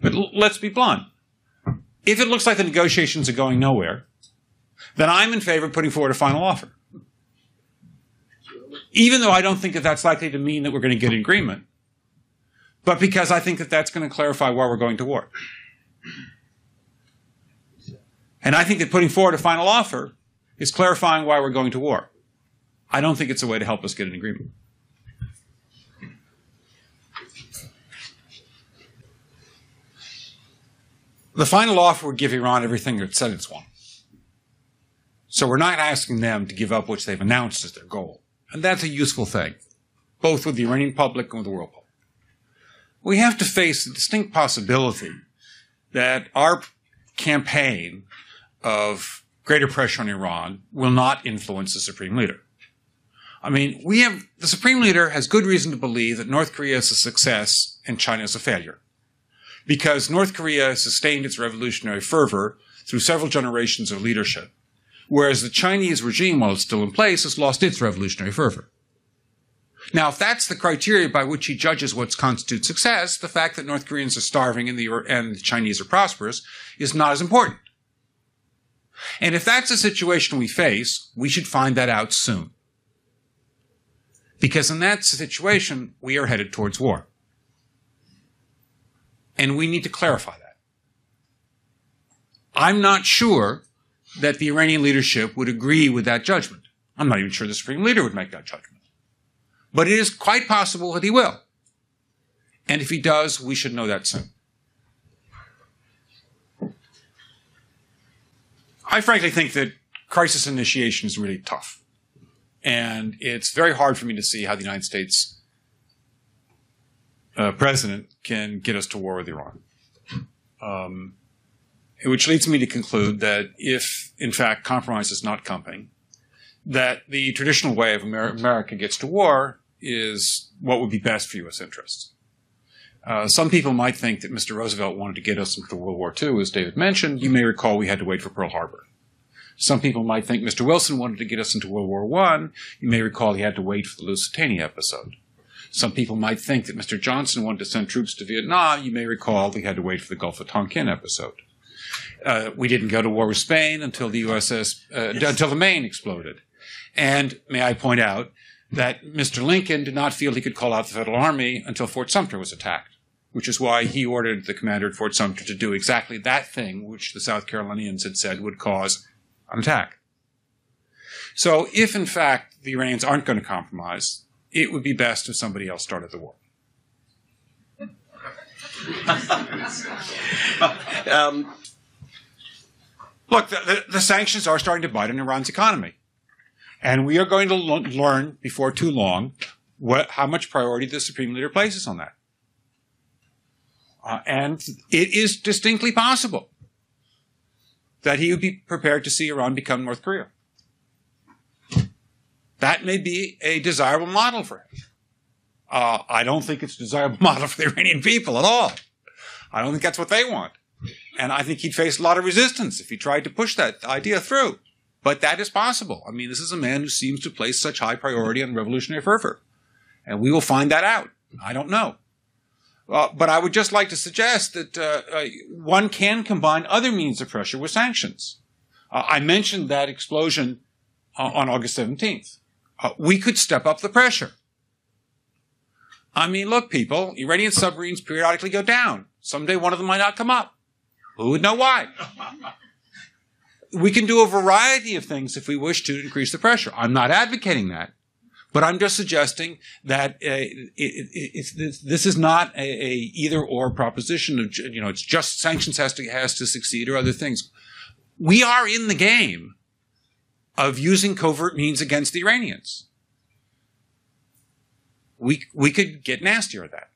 But l- let's be blunt. If it looks like the negotiations are going nowhere, then I'm in favor of putting forward a final offer. Even though I don't think that that's likely to mean that we're going to get an agreement, but because I think that that's going to clarify why we're going to war. And I think that putting forward a final offer is clarifying why we're going to war. I don't think it's a way to help us get an agreement. The final offer would give Iran everything it said it's won. So we're not asking them to give up what they've announced as their goal. And that's a useful thing, both with the Iranian public and with the world public. We have to face the distinct possibility that our campaign of greater pressure on Iran will not influence the supreme leader. I mean, we have, the supreme leader has good reason to believe that North Korea is a success and China is a failure. Because North Korea sustained its revolutionary fervor through several generations of leadership, whereas the Chinese regime, while it's still in place, has lost its revolutionary fervor. Now, if that's the criteria by which he judges what constitutes success, the fact that North Koreans are starving and the, and the Chinese are prosperous is not as important. And if that's the situation we face, we should find that out soon. Because in that situation, we are headed towards war. And we need to clarify that. I'm not sure that the Iranian leadership would agree with that judgment. I'm not even sure the supreme leader would make that judgment. But it is quite possible that he will. And if he does, we should know that soon. I frankly think that crisis initiation is really tough. And it's very hard for me to see how the United States uh, president can get us to war with Iran. Um, which leads me to conclude that if, in fact, compromise is not coming, that the traditional way of Amer- America gets to war is what would be best for U.S. interests. Uh, some people might think that Mr. Roosevelt wanted to get us into World War II, as David mentioned. You may recall we had to wait for Pearl Harbor. Some people might think Mr. Wilson wanted to get us into World War I. You may recall he had to wait for the Lusitania episode. Some people might think that Mr. Johnson wanted to send troops to Vietnam. You may recall we had to wait for the Gulf of Tonkin episode. Uh, we didn't go to war with Spain until the USS, uh, until the Maine exploded. And may I point out that Mr. Lincoln did not feel he could call out the Federal Army until Fort Sumter was attacked, which is why he ordered the commander at Fort Sumter to do exactly that thing which the South Carolinians had said would cause an attack. So if in fact the Iranians aren't going to compromise, it would be best if somebody else started the war. um, look, the, the, the, sanctions are starting to bite on Iran's economy. And we are going to lo- learn before too long what, how much priority the Supreme Leader places on that. Uh, and it is distinctly possible that he would be prepared to see Iran become North Korea. That may be a desirable model for him. Uh, I don't think it's a desirable model for the Iranian people at all. I don't think that's what they want. And I think he'd face a lot of resistance if he tried to push that idea through. But that is possible. I mean, this is a man who seems to place such high priority on revolutionary fervor. And we will find that out. I don't know. Uh, but I would just like to suggest that uh, uh, one can combine other means of pressure with sanctions. Uh, I mentioned that explosion uh, on August 17th. Uh, we could step up the pressure. I mean, look, people, Iranian submarines periodically go down. Someday one of them might not come up. Who would know why? we can do a variety of things if we wish to increase the pressure. I'm not advocating that. But I'm just suggesting that uh, it, it, this, this, is not a, a, either or proposition of you know it's just sanctions has to has to succeed or other things. We are in the game of using covert means against the Iranians. We we could get nastier at that.